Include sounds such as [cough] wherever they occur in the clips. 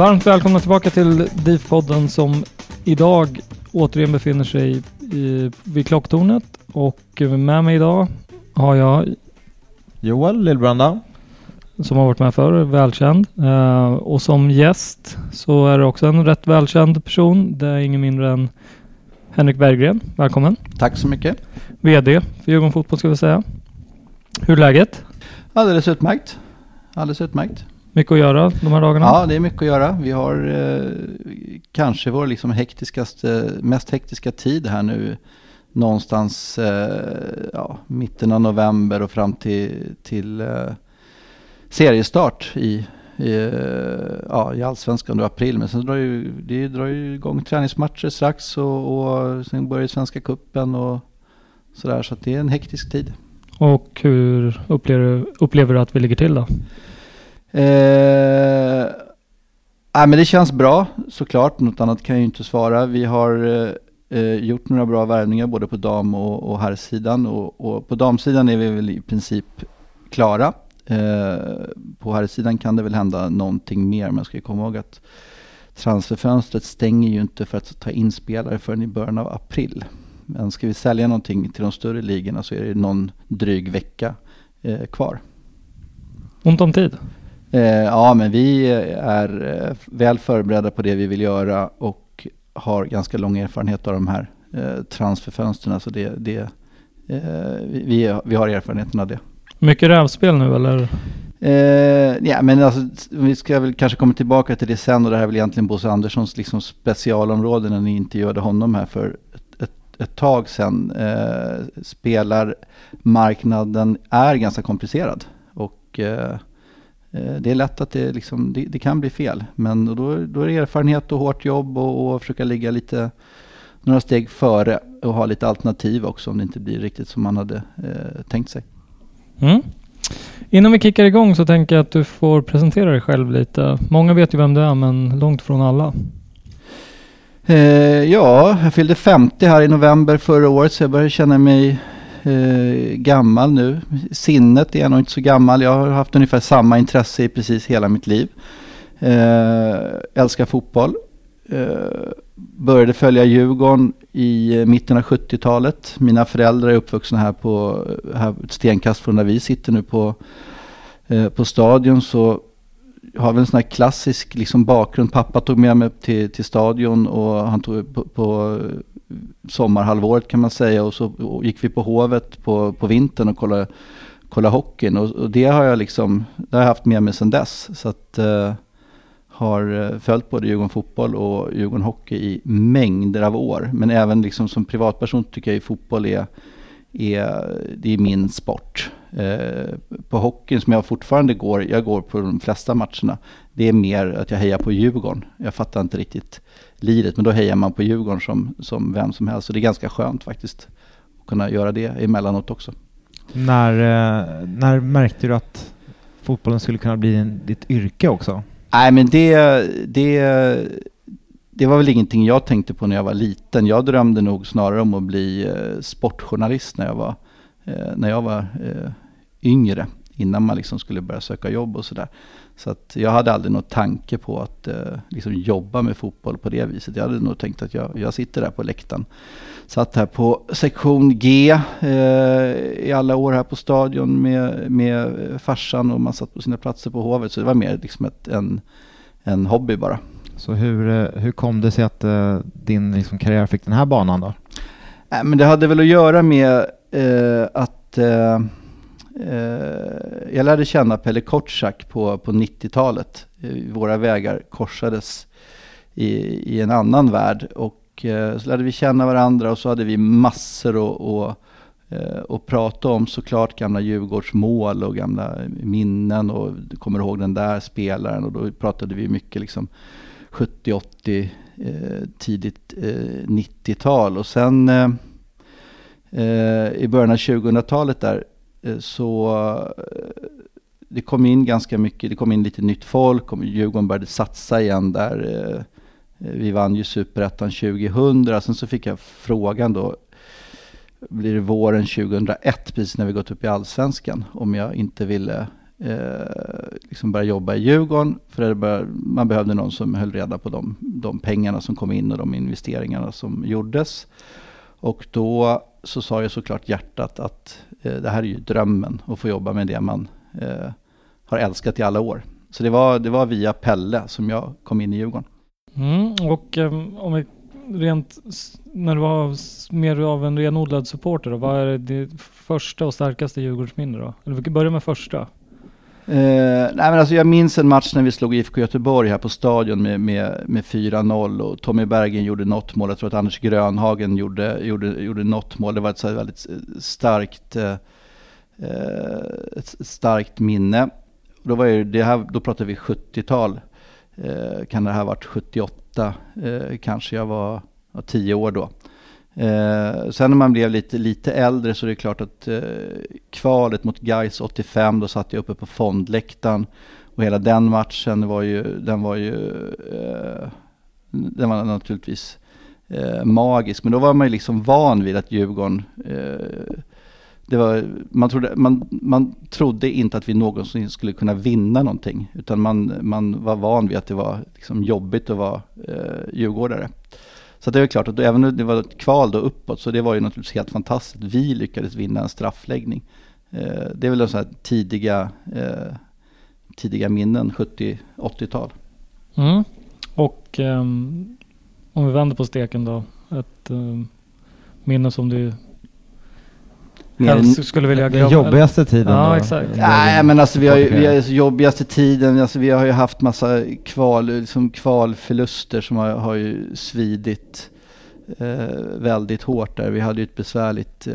Varmt välkomna tillbaka till DIF-podden som idag återigen befinner sig i, vid klocktornet och med mig idag har jag Joel Lillbranda. som har varit med förr, välkänd. Eh, och som gäst så är det också en rätt välkänd person. Det är ingen mindre än Henrik Berggren. Välkommen! Tack så mycket. VD för Djurgården Fotboll ska vi säga. Hur är läget? Alldeles utmärkt. Alldeles utmärkt. Mycket att göra de här dagarna? Ja, det är mycket att göra. Vi har eh, kanske vår liksom hektiskaste, mest hektiska tid här nu. Någonstans eh, ja, mitten av november och fram till, till eh, seriestart i, i, eh, ja, i allsvenskan då april. Men sen drar ju, det drar ju igång träningsmatcher strax och, och sen börjar Svenska Kuppen och sådär. Så det är en hektisk tid. Och hur upplever, upplever du att vi ligger till då? Eh, nej, men det känns bra såklart. Något annat kan jag ju inte svara. Vi har eh, eh, gjort några bra värvningar både på dam och, och herrsidan. Och, och på damsidan är vi väl i princip klara. Eh, på herrsidan kan det väl hända någonting mer. Men jag ska ju komma ihåg att transferfönstret stänger ju inte för att ta in spelare förrän i början av april. Men ska vi sälja någonting till de större ligorna så är det någon dryg vecka eh, kvar. Ont om tid? Eh, ja, men vi är eh, väl förberedda på det vi vill göra och har ganska lång erfarenhet av de här eh, transferfönstren. Så det, det, eh, vi, vi har erfarenheten av det. Mycket rävspel nu eller? Eh, ja, men alltså, vi ska väl kanske komma tillbaka till det sen och det här är väl egentligen Bosse Anderssons liksom specialområde när ni intervjuade honom här för ett, ett, ett tag sedan. Eh, spelarmarknaden är ganska komplicerad och eh, eh, det är lätt att det, liksom, det, det, kan bli fel. Men då, då är det erfarenhet och hårt jobb och, och försöka ligga lite några steg före och ha lite alternativ också om det inte blir riktigt som man hade eh, tänkt sig. Mm. Innan vi kickar igång så tänker jag att du får presentera dig själv lite. Många vet ju vem du är men långt från alla. Eh, ja, jag fyllde 50 här i november förra året så jag börjar känna mig eh, gammal nu. Sinnet är nog inte så gammal. Jag har haft ungefär samma intresse i precis hela mitt liv. Eh, älskar fotboll. Eh, började följa Djurgården i mitten av 70-talet. Mina föräldrar är uppvuxna här på här ett stenkast från där vi sitter nu på, eh, på stadion. Så jag har väl en sån här klassisk liksom bakgrund. Pappa tog med mig till, till stadion och han tog på, på sommarhalvåret kan man säga. Och så och gick vi på Hovet på, på vintern och kollade, kollade hockeyn. Och, och det har jag liksom, det har jag haft med mig sedan dess. Så att eh, har eh, följt både Djurgården fotboll och Djurgården hockey i mängder av år. Men även liksom som privatperson tycker jag ju fotboll är, är, det är min sport. Eh, på hockeyn som jag fortfarande går, jag går på de flesta matcherna, det är mer att jag hejar på Djurgården. Jag fattar inte riktigt liret, men då hejar man på Djurgården som, som vem som helst. Så det är ganska skönt faktiskt att kunna göra det emellanåt också. När, eh, när märkte du att fotbollen skulle kunna bli en, ditt yrke också? Nej, men det, det, det var väl ingenting jag tänkte på när jag var liten. Jag drömde nog snarare om att bli eh, sportjournalist när jag var, eh, när jag var yngre. Innan man liksom skulle börja söka jobb och sådär. Så att jag hade aldrig någon tanke på att eh, liksom jobba med fotboll på det viset. Jag hade nog tänkt att jag, jag sitter där på läktaren. Satt här på sektion G eh, i alla år här på stadion med, med farsan och man satt på sina platser på Hovet. Så det var mer liksom ett, en, en hobby bara. Så hur, eh, hur kom det sig att uh, din liksom, karriär fick den här banan då? Äh, men det hade väl att göra med uh, att Eh, jag lärde känna Pelle Kortsak på, på 90-talet. Eh, våra vägar korsades i, i en annan värld och eh, så lärde vi känna varandra och så hade vi massor att och, eh, och prata om såklart gamla Djurgårdsmål och gamla minnen och kommer ihåg den där spelaren och då pratade vi mycket liksom 70, 80, eh, tidigt eh, 90-tal. Och sen eh, eh i början av 2000-talet där eh, Eh, så eh, det kom in ganska mycket, det kom in lite nytt folk och Djurgården började satsa igen där. Eh, vi vann ju superettan 2000, sen så fick jag frågan då, blir det våren 2001, precis när vi gått upp i allsvenskan, om jag inte ville eh, liksom börja jobba i Djurgården. För bör, man behövde någon som höll reda på de, de pengarna som kom in och de investeringarna som gjordes. Och då så sa ju såklart hjärtat att eh, det här är ju drömmen att få jobba med det man eh, har älskat i alla år. Så det var, det var via Pelle som jag kom in i Djurgården. Mm, och um, om vi rent, när du var mer av en renodlad supporter då, vad är det första och starkaste Djurgårdsminne då? Eller vi kan börja med första. Uh, nej men alltså jag minns en match när vi slog IFK Göteborg här på stadion med, med, med 4-0 och Tommy Bergen gjorde något mål. Jag tror att Anders Grönhagen gjorde, gjorde, gjorde något mål. Det var ett så väldigt eh, starkt, uh, ett starkt minne. Då, var ju det här, då pratade vi 70-tal. Uh, kan det här ha varit 78 kanske? Jag var, var 10 år då. Eh, sen när man blev lite, lite äldre så är det klart att eh, kvalet mot Gais 85, då satt jag uppe på fondläktaren. Och hela den matchen var ju, den var ju, eh, den var naturligtvis eh, magisk. Men då var man ju liksom van vid att Djurgården, eh, det var, man, trodde, man, man trodde inte att vi någonsin skulle kunna vinna någonting. Utan man, man var van vid att det var liksom jobbigt att vara eh, djurgårdare. Så det är klart att då, även om det var ett kval då uppåt så det var ju naturligtvis helt fantastiskt. Vi lyckades vinna en straffläggning. Eh, det är väl så här tidiga, eh, tidiga minnen, 70-80-tal. Mm. Och um, om vi vänder på steken då. Ett um, minne som du helst skulle vilja. Den jobbigaste tiden Ja, då. exakt. Nej, men alltså vi har ju, vi har ju jobbigaste tiden, alltså vi har ju haft massa kval, liksom kvalförluster som har, har ju svidit eh, väldigt hårt där. Vi hade ju ett besvärligt eh,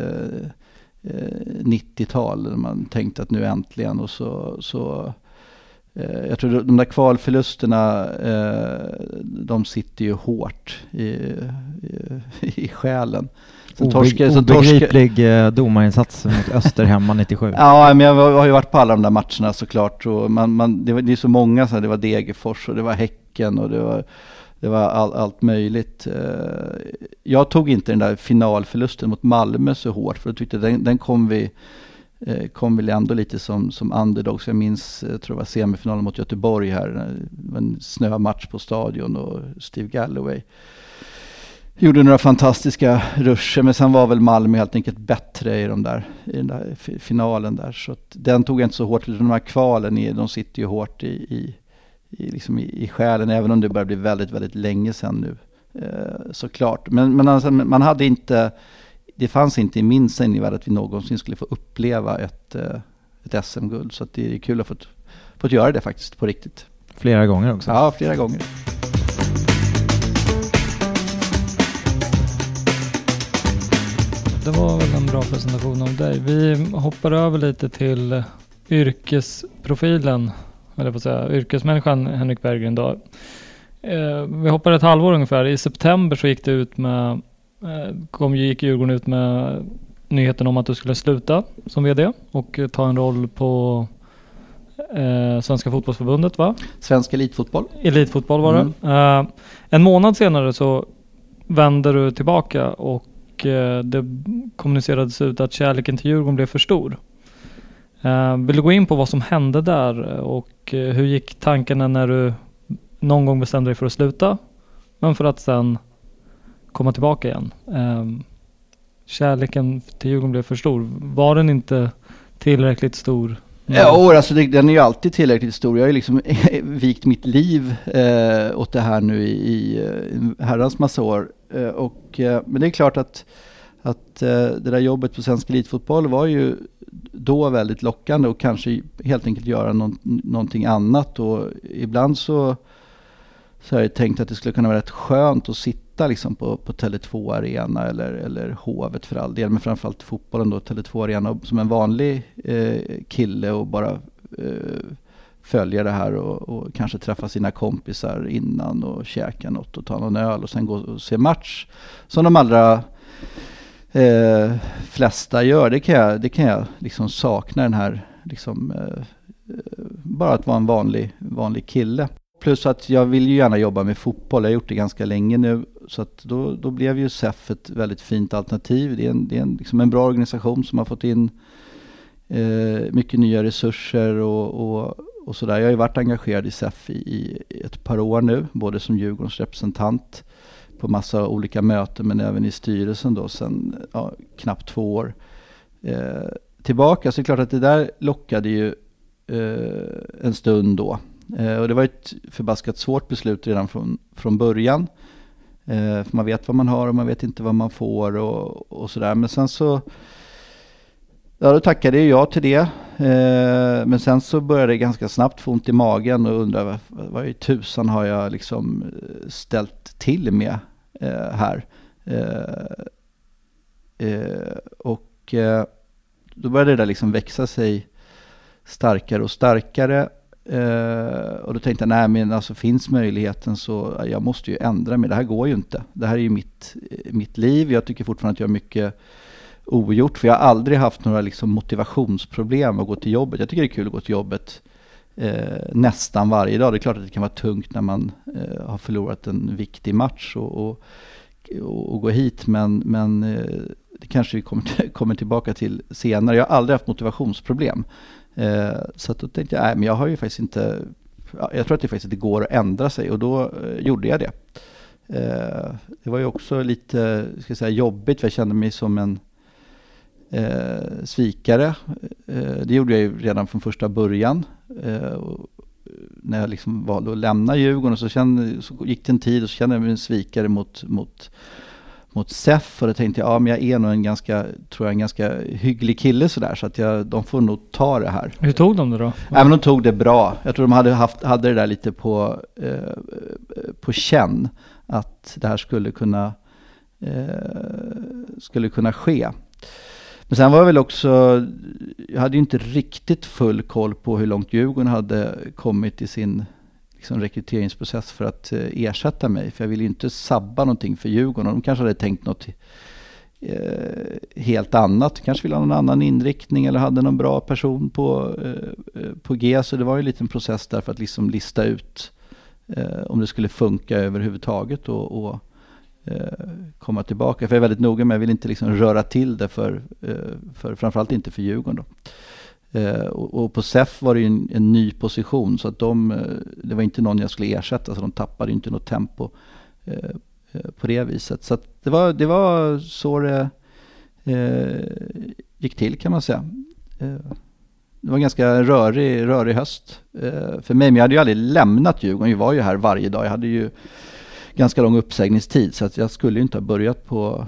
eh, 90-tal där man tänkte att nu äntligen och så, så eh, jag tror de där kvalförlusterna, eh, de sitter ju hårt i, i, i själen. Obegriplig. Eh, domarinsats mot Öster hemma 97. [laughs] ja, men jag har ju varit på alla de där matcherna såklart. Och man, man, det, var, det är så många, så här, det var Degerfors och det var Häcken och det var, det var all, allt möjligt. Eh, jag tog inte den där finalförlusten mot Malmö så hårt, för jag tyckte den, den kom vi eh, kom väl ändå lite som, som underdogs. Jag minns, jag tror det var semifinalen mot Göteborg här, en snömatch på stadion och Steve Galloway gjorde några fantastiska ruscher, men sen var väl Malmö helt enkelt bättre i, de där, i den där finalen där. Så den tog jag inte så hårt, de här kvalen, de sitter ju hårt i, i, i, liksom i, i själen, även om det börjar bli väldigt, väldigt länge sedan nu. Eh, såklart. Men, men alltså, man hade inte, det fanns inte i min sinnevärld att vi någonsin skulle få uppleva ett, eh, ett SM-guld. Så det är kul att få fått göra det faktiskt på riktigt. Flera gånger också? Ja, flera gånger. Det var väl en bra presentation av dig. Vi hoppar över lite till yrkesprofilen, eller på att säga, yrkesmänniskan Henrik Berggren då. Eh, vi hoppar ett halvår ungefär. I september så gick det ut med, eh, kom, gick Djurgården ut med nyheten om att du skulle sluta som VD och ta en roll på eh, Svenska fotbollsförbundet va? Svensk elitfotboll. Elitfotboll var det. Mm. Eh, en månad senare så vände du tillbaka och och eh, det kommunicerades ut att kärleken till Djurgården blev för stor. Eh, vill du gå in på vad som hände där och eh, hur gick tankarna när du någon gång bestämde dig för att sluta men för att sen komma tillbaka igen? Ehm, kärleken till Djurgården blev för stor. Var den inte tillräckligt stor? Ja, alltså det, den är ju alltid tillräckligt stor. Jag har ju liksom [laughs] vikt mitt liv eh, åt det här nu i, i en herrans massa år. Eh, och, eh, men det är klart att, att eh, det där jobbet på svensk elitfotboll var ju då väldigt lockande och kanske helt enkelt göra någon, någonting annat. Och ibland så, så har jag tänkt att det skulle kunna vara rätt skönt att sitta liksom på, på Tele2 Arena eller, eller Hovet för all del. Men framförallt fotbollen då, Tele2 Arena som en vanlig eh, kille och bara eh, följa det här och, och, kanske träffa sina kompisar innan och käka något och ta någon öl och sen gå och se match. Som de allra eh, flesta gör. Det kan jag, det kan jag liksom sakna den här, liksom, eh, eh bara att vara en vanlig, vanlig kille. Plus att jag vill ju gärna jobba med fotboll. Jag har gjort det ganska länge nu. Så att då, då blev ju SEF ett väldigt fint alternativ. Det är en, det är en, liksom en bra organisation som har fått in eh, mycket nya resurser och, och, och sådär. Jag har ju varit engagerad i SEF i, i ett par år nu. Både som Djurgårdens representant på massa olika möten men även i styrelsen då sedan ja, knappt två år eh, tillbaka. Så det är klart att det där lockade ju eh, en stund då. Eh, och det var ett förbaskat svårt beslut redan från, från början. Eh, för man vet vad man har och man vet inte vad man får och, och sådär. Men sen så Ja, då tackade jag till det. Eh, men sen så började det ganska snabbt få ont i magen och undra vad, vad i tusan har jag liksom eh, ställt till med eh, här. Eh, och då började det där liksom växa sig starkare och starkare. Uh, och då tänkte jag, nej men alltså finns möjligheten så jag måste ju ändra mig. Det här går ju inte. Det här är ju mitt, eh, mitt liv. Jag tycker fortfarande att jag har mycket ogjort. För jag har aldrig haft några liksom motivationsproblem att gå till jobbet. Jag tycker det är kul att gå till jobbet uh, nästan varje dag. Det är klart att det kan vara tungt när man uh, har förlorat en viktig match och, och, och, och gå hit. Men, men det kanske vi kommer, [laughs] kommer tillbaka till senare. Jag har aldrig haft motivationsproblem. Eh, så att då tänkte jag, nej men jag har ju faktiskt inte, jag tror att det faktiskt inte går att ändra sig och då eh, gjorde jag det. Eh, det var ju också lite, ska jag säga, jobbigt för jag kände mig som en eh, svikare. Eh, det gjorde jag ju redan från första början. Eh, när jag liksom valde att lämna Djurgården och så, kände, så gick det en tid och så kände jag mig en svikare mot, mot mot SEF och då tänkte jag, ja men jag är nog en ganska, tror jag, en ganska hygglig kille sådär så att jag, de får nog ta det här. Hur tog de det då? Ja men de tog det bra. Jag tror de hade, haft, hade det där lite på, eh, på känn att det här skulle kunna, eh, skulle kunna ske. Men sen var jag väl också, jag hade ju inte riktigt full koll på hur långt Djurgården hade kommit i sin liksom rekryteringsprocess för att eh, ersätta mig. För jag ville ju inte sabba någonting för Djurgården. De kanske hade tänkt något eh, helt annat. Kanske ville ha någon annan inriktning eller hade någon bra person på, eh, på G. Så det var ju en liten process där för att liksom lista ut om det skulle funka överhuvudtaget och, och komma tillbaka. För jag är väldigt noga med, jag vill inte liksom röra till det för, för framförallt inte för Djurgården. Då. Eh, och, på SEF var det ju en, en, ny position så att de, eh, det var inte någon jag skulle ersätta så de tappade inte något tempo eh, eh, på det viset. Så det, var, det var så det eh, gick till kan man säga. Eh, det var en ganska rörig, rörig höst för mig, men jag hade ju aldrig lämnat Djurgården. Jag var ju här varje dag. Jag hade ju ganska lång uppsägningstid så att jag skulle ju inte ha börjat på,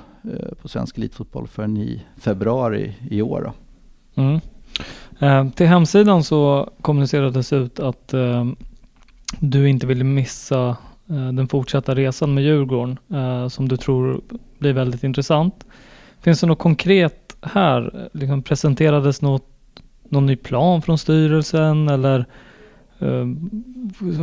på svensk elitfotboll förrän i februari i år. Då. Mm. Eh, till hemsidan så kommunicerades ut att eh, du inte ville missa eh, den fortsatta resan med Djurgården eh, som du tror blir väldigt intressant. Finns det något konkret här? Liksom presenterades något, någon ny plan från styrelsen eller uh,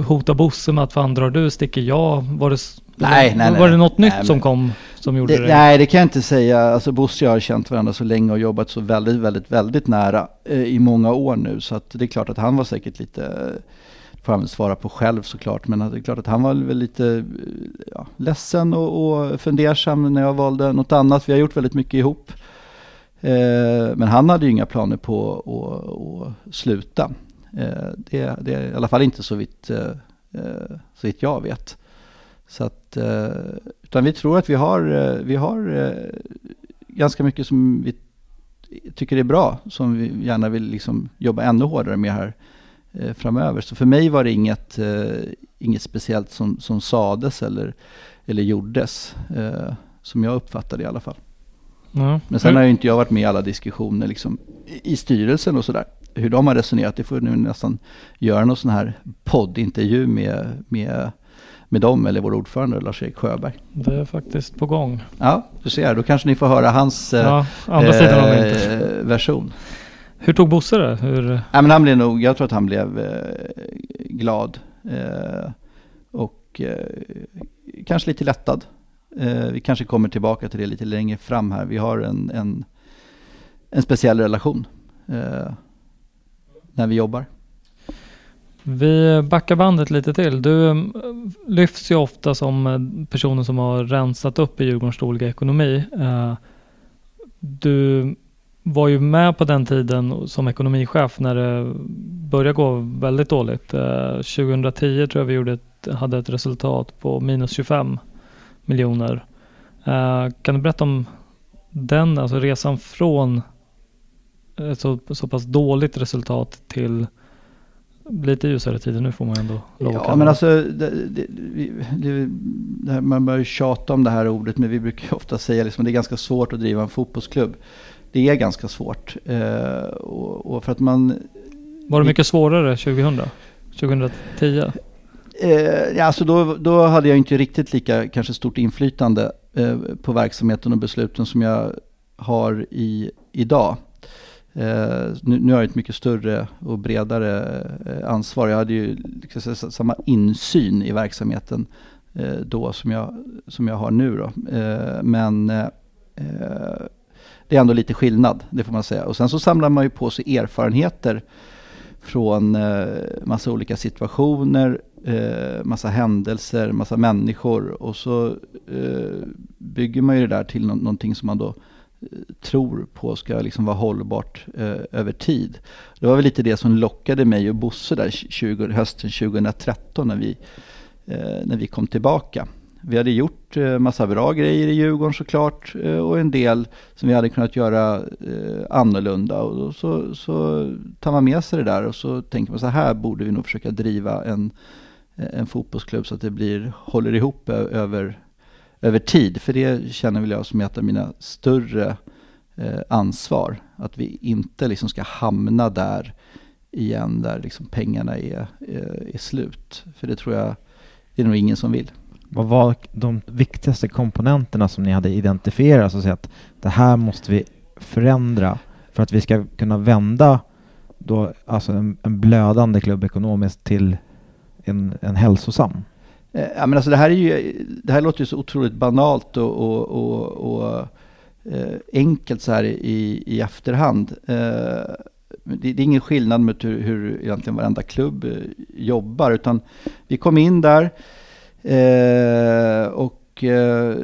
hotar Bosse med att fan drar du sticker jag? Var det, nej, nej, var nej, det något nytt men- som kom som gjorde Det, det? nej, det kan jag inte säga. Alltså Bosse och jag har känt varandra så länge och jobbat så väldigt, väldigt, väldigt nära eh, i många år nu. Så att det är klart att han var säkert lite, får han väl svara på själv såklart, men det är klart att han var väl lite eh, ja, ledsen och, och fundersam när jag valde något annat. Vi har gjort väldigt mycket ihop. Eh, men han hade ju inga planer på att, att sluta. Eh, det, det är i alla fall inte så vitt, eh, eh, så vitt jag vet. Så att, eh, utan vi tror att vi har, eh, vi har eh, ganska mycket som vi tycker är bra, som vi gärna vill liksom jobba ännu hårdare med här framöver. Så för mig var det inget, inget speciellt som, som sades eller, eller gjordes, som jag uppfattade i alla fall. Ja. Men sen har ju inte jag varit med i alla diskussioner liksom, i i styrelsen och sådär. Hur de har resonerat, det får nu nästan göra någon sån här poddintervju med, med, med dem eller vår ordförande Lars-Erik Sjöberg. Det är faktiskt på gång. Ja, du ser, då kanske ni får höra hans eh, Ja, myntet. eh, version. Hur tog Bosse det? Hur, Nej, men han blev nog, jag tror att han blev eh, glad. Eh, och eh, kanske lite lättad. Eh, vi kanske kommer tillbaka till det lite längre fram här. Vi har en, en, en speciell relation eh, när vi jobbar. Vi backar bandet lite till. Du eh, lyfts ju ofta som eh, personen som har rensat upp i Djurgårdens dåliga ekonomi. Eh, du var ju med på den tiden som ekonomichef när det började gå väldigt dåligt. 2010 tror jag vi gjorde ett, hade ett resultat på minus 25 miljoner. Kan du berätta om den, alltså resan från ett så, så pass dåligt resultat till lite ljusare tider nu får man ändå lov Ja, men alltså, det, det, det, det man börjar ju tjata om det här ordet, men vi brukar ju ofta säga liksom, att det är ganska svårt att driva en fotbollsklubb. Det är ganska svårt. Eh, och, och för att man Var det mycket svårare 2000? 2010? Eh, ja, alltså då, då hade jag inte riktigt lika kanske stort inflytande eh, på verksamheten och besluten som jag har i, idag. Eh, nu, nu har jag ett mycket större och bredare eh, ansvar. Jag hade ju liksom, samma insyn i verksamheten eh, då som jag, som jag har nu. Då. Eh, men eh, eh, det är ändå lite skillnad, det får man säga. Och sen så samlar man ju på sig erfarenheter från eh, massa olika situationer, eh, massa händelser, massa människor och så eh, bygger man ju det där till no någonting som man då eh, tror på ska liksom vara hållbart eh, över tid. Det var väl lite det som lockade mig och Bosse där 20, hösten 2013 när vi, eh, när vi kom tillbaka. Vi hade gjort eh, massa bra grejer i Djurgården såklart eh, och en del som vi hade kunnat göra eh, annorlunda. Och så, så tar man med sig det där och så tänker man så här borde vi nog försöka driva en, en fotbollsklubb så att det blir, håller ihop över, över tid. För det känner väl jag som ett av mina större eh, ansvar. Att vi inte liksom ska hamna där igen där liksom pengarna är, är, är slut. För det tror jag, det är nog ingen som vill. Vad var de viktigaste komponenterna som ni hade identifierat? Så att, säga att det här måste vi förändra för att vi ska kunna vända då, alltså en, en blödande klubb ekonomiskt till en, en hälsosam. Eh, ja, men alltså det här, är ju, det här låter ju så otroligt banalt och, och, och, och eh, enkelt så här i, i efterhand. Eh, det, det är ingen skillnad mot hur, hur egentligen varenda klubb eh, jobbar, utan vi kom in där eh, och eh,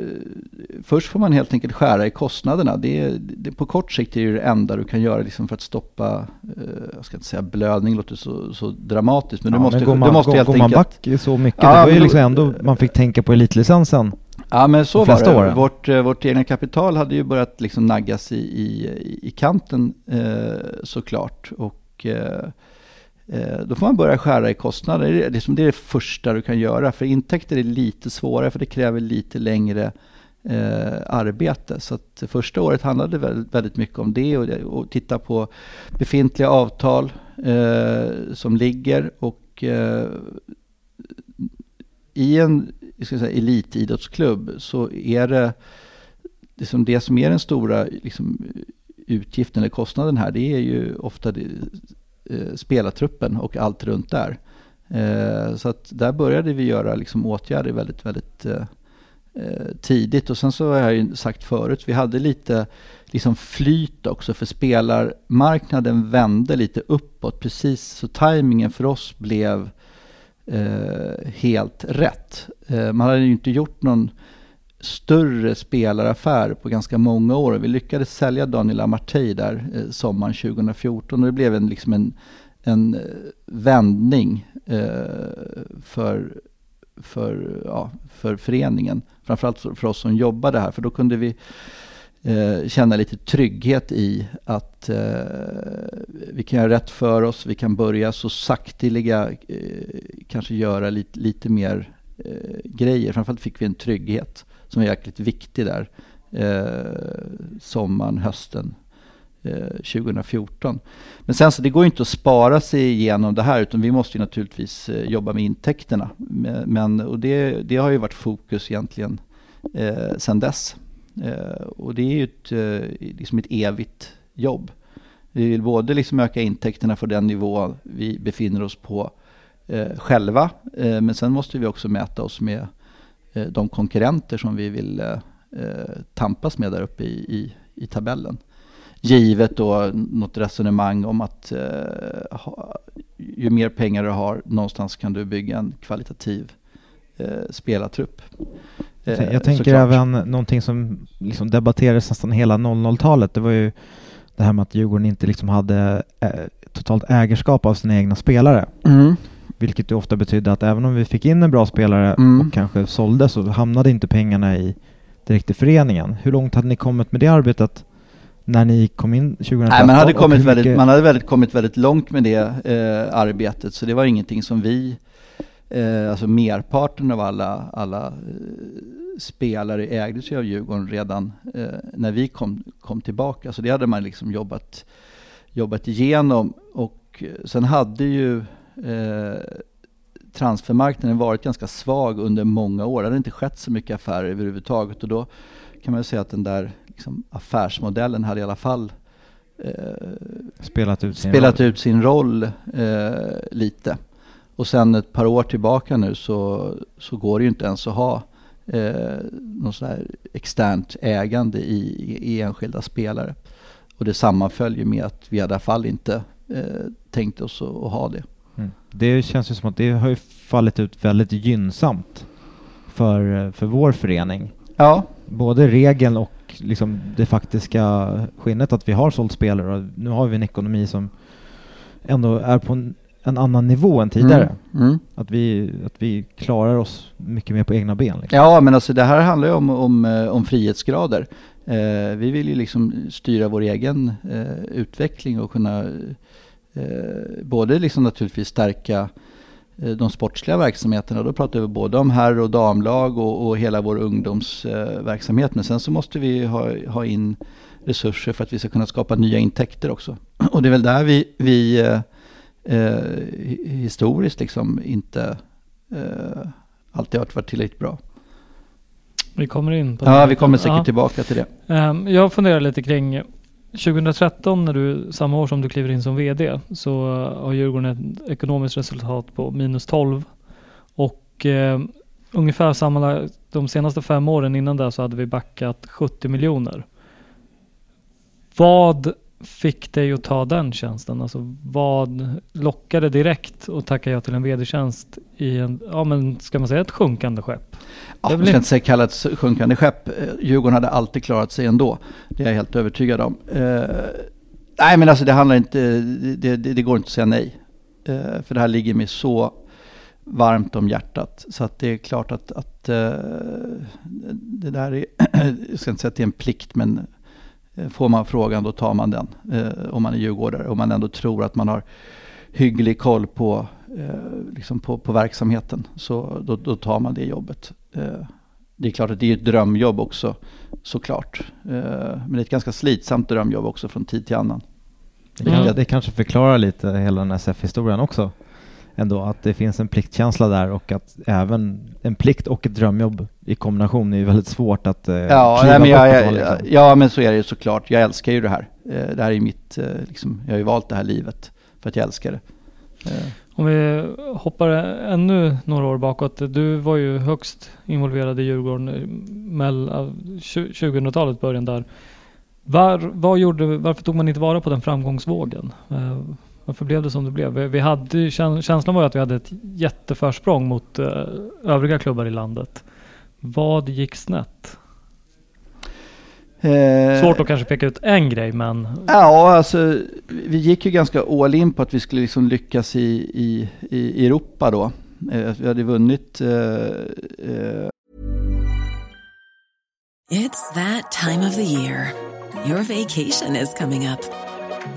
först får man helt enkelt skära i kostnaderna. Det, är- det, på kort sikt är det det enda du kan göra liksom för att stoppa, eh, jag ska inte säga blödning, låter så, så dramatiskt, men du Ja, måste, går man, du måste går, helt går man enkelt... back så mycket, Ja, det var ju men liksom ändå, man fick tänka på elitlicensen. Ja men så var det. åren. Vårt, eh, vårt egna kapital hade ju börjat liksom naggas i, i, i kanten eh, såklart. Och eh, Eh, då får man börja skära i kostnader. Det är, det, är det första du kan göra. För intäkter är lite svårare för det kräver lite längre eh, arbete. Så att första året handlade väldigt, väldigt mycket om det och, och titta på befintliga avtal eh, som ligger och eh, i en ska säga, elitidrottsklubb så är det det, som, det som är den stora liksom, utgiften eller kostnaden här, det är ju ofta det, eh, spelartruppen och allt runt där. Eh, så att där började vi göra liksom, åtgärder väldigt, väldigt eh, eh, tidigt. Och sen så har jag ju sagt förut, vi hade lite liksom flyt också för spelarmarknaden vände lite uppåt precis så tajmingen för oss blev eh, helt rätt. Eh, man hade ju inte gjort någon större spelaraffär på ganska många år. Vi lyckades sälja Daniel Amartey där eh, sommaren 2014 och det blev en, liksom en, en eh, vändning eh, för, för, ja, för föreningen. Framförallt för, oss som jobbade här för då kunde vi eh, känna lite trygghet i att eh, vi kan göra rätt för oss. Vi kan börja så sakteliga eh, kanske göra lite, lite mer eh, grejer. Framförallt fick vi en trygghet som är jäkligt viktig där eh, sommaren, hösten eh, 2014. Men sen så det går ju inte att spara sig igenom det här utan vi måste ju naturligtvis eh, jobba med intäkterna. Men, och det, det har ju varit fokus egentligen eh, sen dess. Eh, och det är ju ett, eh, liksom ett evigt jobb. Vi vill både liksom öka intäkterna för den nivå vi befinner oss på eh, själva. Eh, men sen måste vi också mäta oss med eh, de konkurrenter som vi vill eh, tampas med där uppe i, i, i, tabellen. Givet då något resonemang om att ha, ju mer pengar du har, någonstans kan du bygga en kvalitativ spelartrupp. Eh, jag tänker såklart. även någonting som liksom debatterades nästan hela 00-talet. Det var ju det här med att Djurgården inte liksom hade eh, totalt ägarskap av sina egna spelare. Mm. Vilket ju ofta betydde att även om vi fick in en bra spelare mm. och kanske sålde så hamnade inte pengarna i direkt i föreningen. Hur långt hade ni kommit med det arbetet när ni kom in 2013? Nej, man, hade kommit väldigt, man hade väldigt, kommit väldigt långt med det eh, arbetet så det var ingenting som vi Eh, alltså merparten av alla, alla eh, spelare ägdes ju av Djurgården redan eh, när vi kom, kom tillbaka. Så det hade man liksom jobbat, jobbat igenom. Och eh, sen hade ju eh, transfermarknaden varit ganska svag under många år. Det hade inte skett så mycket affärer överhuvudtaget. Och då kan man säga att den där liksom, affärsmodellen hade i alla fall eh, spelat ut sin spelat roll, ut sin roll eh, lite. Och sen ett par år tillbaka nu så, så går det ju inte ens att ha eh, något sån här externt ägande i, i enskilda spelare. Och det sammanföljer med att vi i alla fall inte eh, tänkt oss att, att ha det. Det känns ju som att det har ju fallit ut väldigt gynnsamt för, för vår förening. Ja. Både regeln och liksom det faktiska skinnet att vi har sålt spelare och nu har vi en ekonomi som ändå är på en en annan nivå än tidigare. Mm. Mm. Att, vi, att vi klarar oss mycket mer på egna ben. Liksom. Ja, men alltså det här handlar ju om, om, eh, om frihetsgrader. Eh, vi vill ju liksom styra vår egen eh, utveckling och kunna eh, både liksom naturligtvis stärka eh, de sportsliga verksamheterna. Då pratar vi både om herr och damlag och, och hela vår ungdomsverksamhet. Men sen så måste vi ha, ha in resurser för att vi ska kunna skapa nya intäkter också. [clears throat] Och det är väl där vi, vi eh, eh, historiskt liksom inte eh, alltid har varit tillräckligt bra. Vi kommer in på det. Ja, vi kommer säkert ja. tillbaka till det. Um, jag funderar lite kring 2013 när du, samma år som du kliver in som VD, så har Djurgården ett ekonomiskt resultat på minus 12. Och eh, ungefär sammanlagt de senaste fem åren innan det så hade vi backat 70 miljoner. Vad fick dig att ta den tjänsten? Alltså vad lockade direkt att tacka ja till en vd-tjänst i en, ja men ska man säga ett sjunkande skepp? Ja, jag ska inte säga kalla ett sjunkande skepp. Djurgården hade alltid klarat sig ändå. Det är jag helt övertygad om. Uh, nej men alltså det handlar inte, det, det, det går inte att säga nej. Uh, för det här ligger mig så varmt om hjärtat. Så att det är klart att, att uh, det där är, [clears throat] jag ska inte säga att det är en plikt men Eh, får man frågan då tar man den. Eh, om man är djurgårdare. Om man ändå tror att man har hygglig koll på, eh, liksom på, på verksamheten. Så då, då, tar man det jobbet. Eh, det är klart att det är ett drömjobb också såklart. Eh, men det är ett ganska slitsamt drömjobb också från tid till annan. Det, kan, mm. det kanske förklarar lite hela den här SF-historien också. Ändå att det finns en pliktkänsla där och att även en plikt och ett drömjobb i kombination är ju väldigt svårt att eh, ja, nej, men jag, jag, liksom. ja, men så är det ju såklart. Jag älskar ju det här. Eh, det här är mitt, eh, liksom, jag har ju valt det här livet för att jag älskar det. Eh. Om vi hoppar ännu några år bakåt. Du var ju högst involverad i Djurgården mellan 2000-talet början där. Var, vad gjorde, varför tog man inte vara på den framgångsvågen? Varför blev det som det blev? Vi hade, känslan var ju att vi hade ett jätteförsprång mot övriga klubbar i landet. Vad gick snett? Eh, Svårt att kanske peka ut en grej men... Ja, alltså vi gick ju ganska all in på att vi skulle liksom lyckas i, i, i Europa då. Eh, vi hade vunnit... Eh, eh, It's that time of the year. Your vacation is coming up.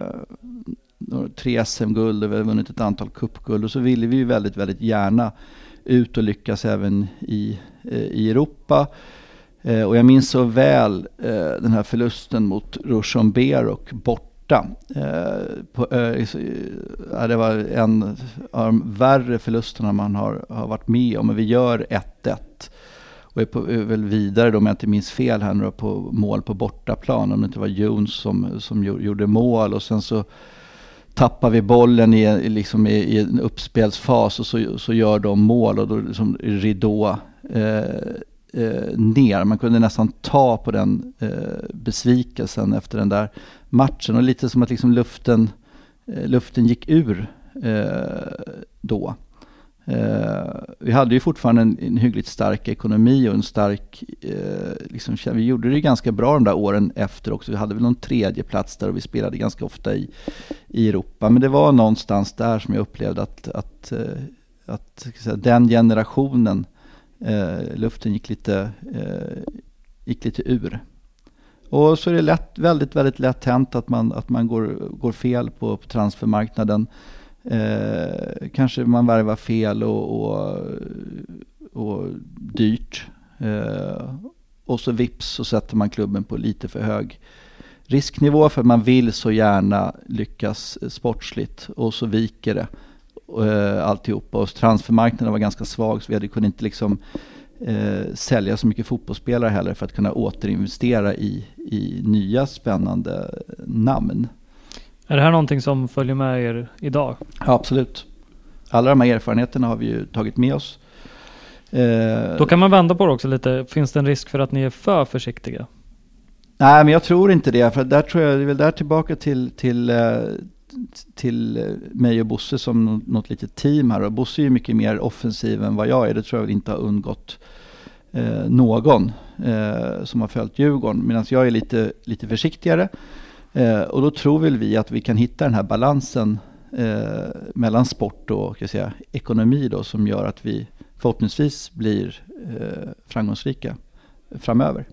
Eh, tre SM-guld och vi har vunnit ett antal cupguld och så ville vi ju väldigt, väldigt gärna ut och lyckas även i, eh, i Europa. Eh, och jag minns så väl den här förlusten mot Rushon Berok borta. På, det var en av de värre förlusterna man har, har varit med om. Men vi gör 1-1 och är, på, är väl vidare då, om jag inte minns fel här nu på mål på bortaplan. Om det inte var Jones som, som gjorde mål och sen så tappar vi bollen i, liksom i, i en uppspelsfas och så, så gör de mål och då liksom ridå eh, eh, ner. Man kunde nästan ta på den eh, besvikelsen efter den där matchen och lite som att liksom luften, eh, luften gick ur eh, då. Eh, vi hade ju fortfarande en, en hyggligt stark ekonomi och en stark, eh, liksom, vi gjorde det ganska bra de där åren efter också. Vi hade väl någon tredje plats där och vi spelade ganska ofta i, i Europa. Men det var någonstans där som jag upplevde att, att, eh, att, att den generationen, eh, luften gick lite, eh, gick lite ur. Och så är det lätt, väldigt, väldigt lätt hänt att man, att man går, går fel på, på transfermarknaden. Eh, kanske man värvar fel och, och, och dyrt. Eh, och så vips så sätter man klubben på lite för hög risknivå för man vill så gärna lyckas sportsligt och så viker det eh, alltihopa. Och transfermarknaden var ganska svag så vi hade kunde inte liksom eh, sälja så mycket fotbollsspelare heller för att kunna återinvestera i, i nya spännande namn. Är det här någonting som följer med er idag? Ja, absolut. Alla de här erfarenheterna har vi ju tagit med oss. Eh, Då kan man vända på det också lite. Finns det en risk för att ni är för försiktiga? Nej, men jag tror inte det. För där tror jag, det är väl där tillbaka till, till, eh, till mig och Bosse som något litet team här. Och Bosse är ju mycket mer offensiv än vad jag är. Det tror jag inte har undgått eh, någon eh, som har följt Djurgården. Medan jag är lite, lite försiktigare. Eh, och då tror väl vi att vi kan hitta den här balansen eh, mellan sport och ska säga, ekonomi då, som gör att vi förhoppningsvis blir eh, framgångsrika framöver.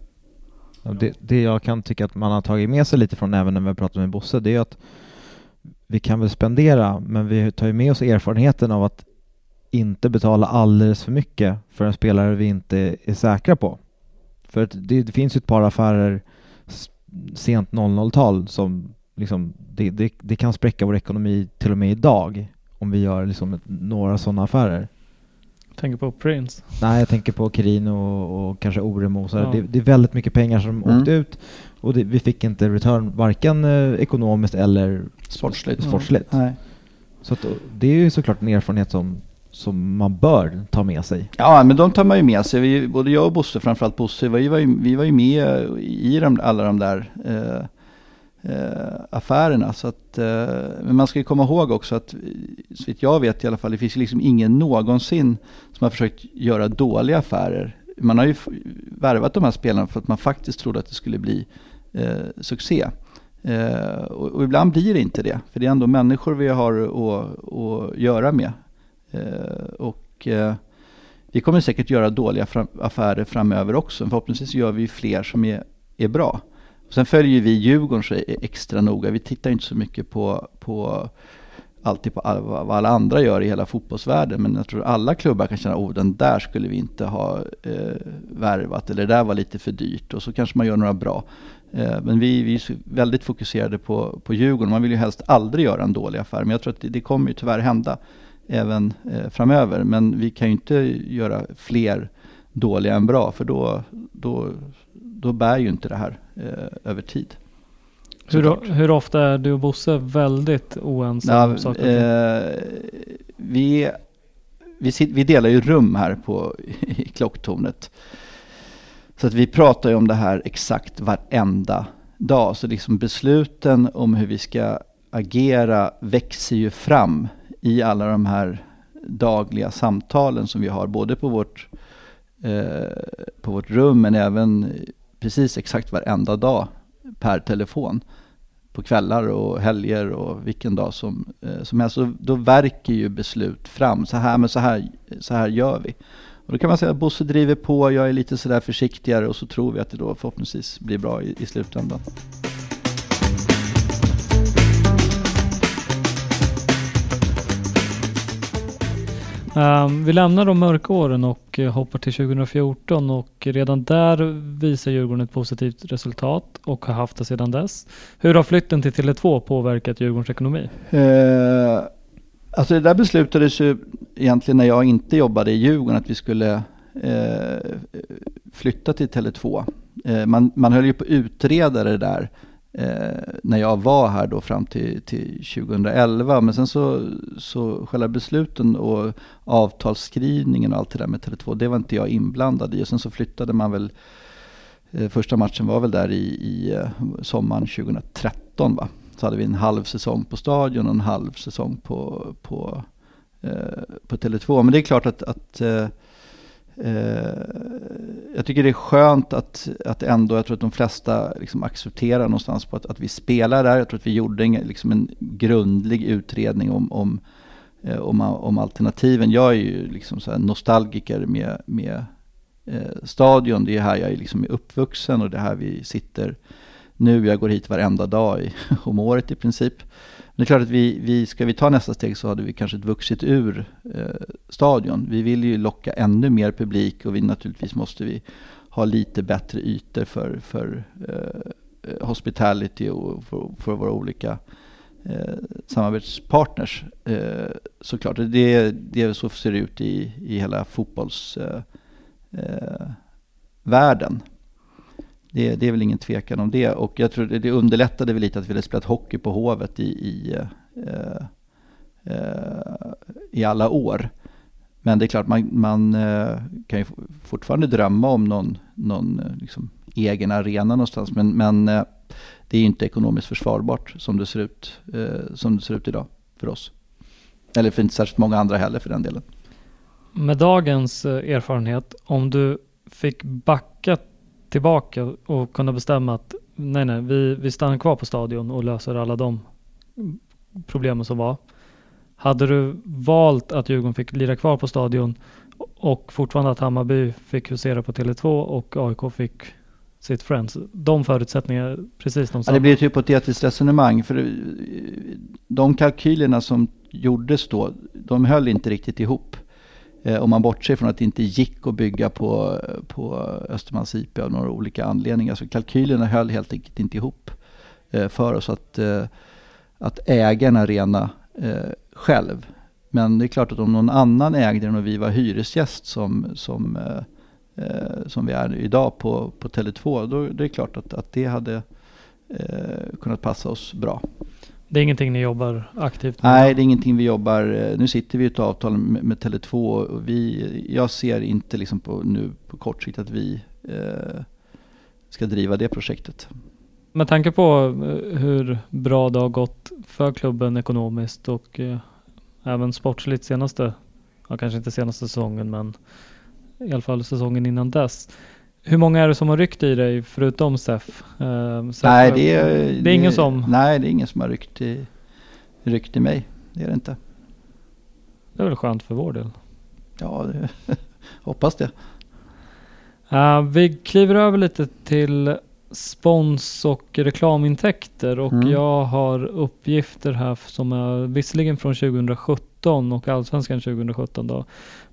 Det, det jag kan tycka att man har tagit med sig lite från även när vi pratar med Bosse, det är att vi kan väl spendera, men vi tar ju med oss erfarenheten av att inte betala alldeles för mycket för en spelare vi inte är säkra på. För det, det finns ju ett par affärer sent 00-tal som liksom, det, det, det kan spräcka vår ekonomi till och med idag om vi gör liksom ett, några sådana affärer. Tänker på Prince. Nej, jag tänker på Kirin och, och kanske Oremo. Så Ja. det, det är väldigt mycket pengar som Mm. åkte ut och det, vi fick inte return varken eh, ekonomiskt eller Sportsligt. sportsligt. Nej. Så att, det är ju såklart en erfarenhet som, som man bör ta med sig. Ja, men de tar man ju med sig. Vi, både jag och Bosse, framförallt Bosse, vi var ju, vi var ju med i de, alla de där eh, eh, affärerna. Så att, eh, men man ska ju komma ihåg också att, så vitt jag vet i alla fall, det finns ju liksom ingen någonsin som har försökt göra dåliga affärer. Man har ju värvat de här spelarna för att man faktiskt trodde att det skulle bli eh, succé. Eh, och, och ibland blir det inte det, för det är ändå människor vi har att, att göra med. Eh, och eh, vi kommer säkert göra dåliga fram, affärer framöver också. Förhoppningsvis gör vi fler som är, är bra. Och sen följer vi Djurgården så e-, extra noga. Vi tittar inte så mycket på, på alltid på all, vad alla andra gör i hela fotbollsvärlden. Men jag tror alla klubbar kan känna, oh den där skulle vi inte ha eh, värvat. Eller det där var lite för dyrt. Och så kanske man gör några bra. Eh, men vi, vi är väldigt fokuserade på, på Djurgården. Man vill ju helst aldrig göra en dålig affär. Men jag tror att det, det kommer ju tyvärr hända även eh, framöver. Men vi kan ju inte göra fler dåliga än bra. För då, då, då bär ju inte det här eh, över tid. Hur, hur ofta är du och Bosse väldigt oense Ja, om saker eh, vi, vi, sit, vi delar ju rum här på, [laughs] i klocktornet. Så att vi pratar ju om det här exakt varenda dag. Så liksom besluten om hur vi ska agera växer ju fram i alla de här dagliga samtalen som vi har. Både på vårt, eh, på vårt rum men även precis exakt varenda dag per telefon på kvällar och helger och vilken dag som, eh, som helst. Så då verkar ju beslut fram. Så här, men så här, så här gör vi. Och då kan man säga att Bosse driver på, jag är lite sådär försiktigare och så tror vi att det då förhoppningsvis blir bra i, i slutändan. Ehm, vi lämnar de mörka åren och eh, hoppar till 2014 och redan där visar Djurgården ett positivt resultat och har haft det sedan dess. Hur har flytten till Tele2 påverkat Djurgårdens ekonomi? Eh, alltså det där beslutades ju egentligen när jag inte jobbade i Djurgården att vi skulle eh, flytta till Tele2. Eh, man, man höll ju på att utreda det där eh, när jag var här då fram till, till 2011. Men sen så, så själva besluten och avtalsskrivningen och allt det där med Tele2, det var inte jag inblandad i. Och sen så flyttade man väl, eh, första matchen var väl där i, i eh, sommaren 2013 va. Så hade vi en halv säsong på Stadion och en halv säsong på, på, eh, på Tele2. Men det är klart att, att eh, Eh, jag tycker det är skönt att, att ändå, jag tror att de flesta liksom accepterar någonstans på att, att vi spelar där. Jag tror att vi gjorde en, liksom en grundlig utredning om, om, eh, om, om alternativen. Jag är ju liksom så här nostalgiker med, med eh, Stadion. Det är här jag är liksom uppvuxen och det är här vi sitter nu. Jag går hit varenda dag i, [laughs] om året i princip. Men det är klart att vi, vi, ska vi ta nästa steg så hade vi kanske vuxit ur eh, stadion. Vi vill ju locka ännu mer publik och vi naturligtvis måste vi ha lite bättre ytor för, för eh, hospitality och för, för våra olika eh, samarbetspartners. Eh, såklart, det, det så ser det ut i, i hela fotbollsvärlden. Eh, eh, det, det, är väl ingen tvekan om det. Och jag tror det, det underlättade väl lite att vi hade spelat hockey på Hovet i, i, eh, eh, i alla år. Men det är klart, man, man eh, kan ju fortfarande drömma om någon, någon eh, liksom, egen arena någonstans. Men, men eh, det är ju inte ekonomiskt försvarbart som det ser ut, eh, som det ser ut idag för oss. Eller för inte särskilt många andra heller för den delen. Med dagens eh, erfarenhet, om du fick backa tillbaka och kunna bestämma att nej, nej, vi, vi stannar kvar på stadion och löser alla de problemen som var. Hade du valt att Djurgården fick lira kvar på stadion och fortfarande att Hammarby fick husera på Tele2 och AIK fick sitt Friends. De förutsättningarna precis de Ja, samma. det blir ett hypotetiskt resonemang. För de kalkylerna som gjordes då, de höll inte riktigt ihop. Eh, om man bortser från att det inte gick att bygga på, på Östermalms IP av några olika anledningar. Så kalkylerna höll helt enkelt inte ihop eh, för oss att, eh, att äga en arena själv. Men det är klart att om någon annan ägde den och vi var hyresgäst som, som, som vi är idag på, på Tele2, då det är det klart att, att det hade kunnat passa oss bra. Det är ingenting ni jobbar aktivt med? Nej, det är ingenting vi jobbar... eh, Nu sitter vi i ett avtal med, med Tele2 och vi, jag ser inte liksom på, nu på kort sikt att vi eh, ska driva det projektet. Med tanke på eh, hur bra det har gått för klubben ekonomiskt och eh, även sportsligt senaste, ja kanske inte senaste säsongen men i alla fall säsongen innan dess. Hur många är det som har ryckt i dig förutom Steff? Eh, Steff nej, det är, det är ingen som... Nej, det är ingen som har ryckt i, ryckt i mig. Det är det inte. Det är väl skönt för vår del. Ja, det, [laughs] hoppas det. Uh, vi kliver över lite till spons och reklamintäkter och Mm. jag har uppgifter här som är visserligen från 2017 och Allsvenskan 2017 då.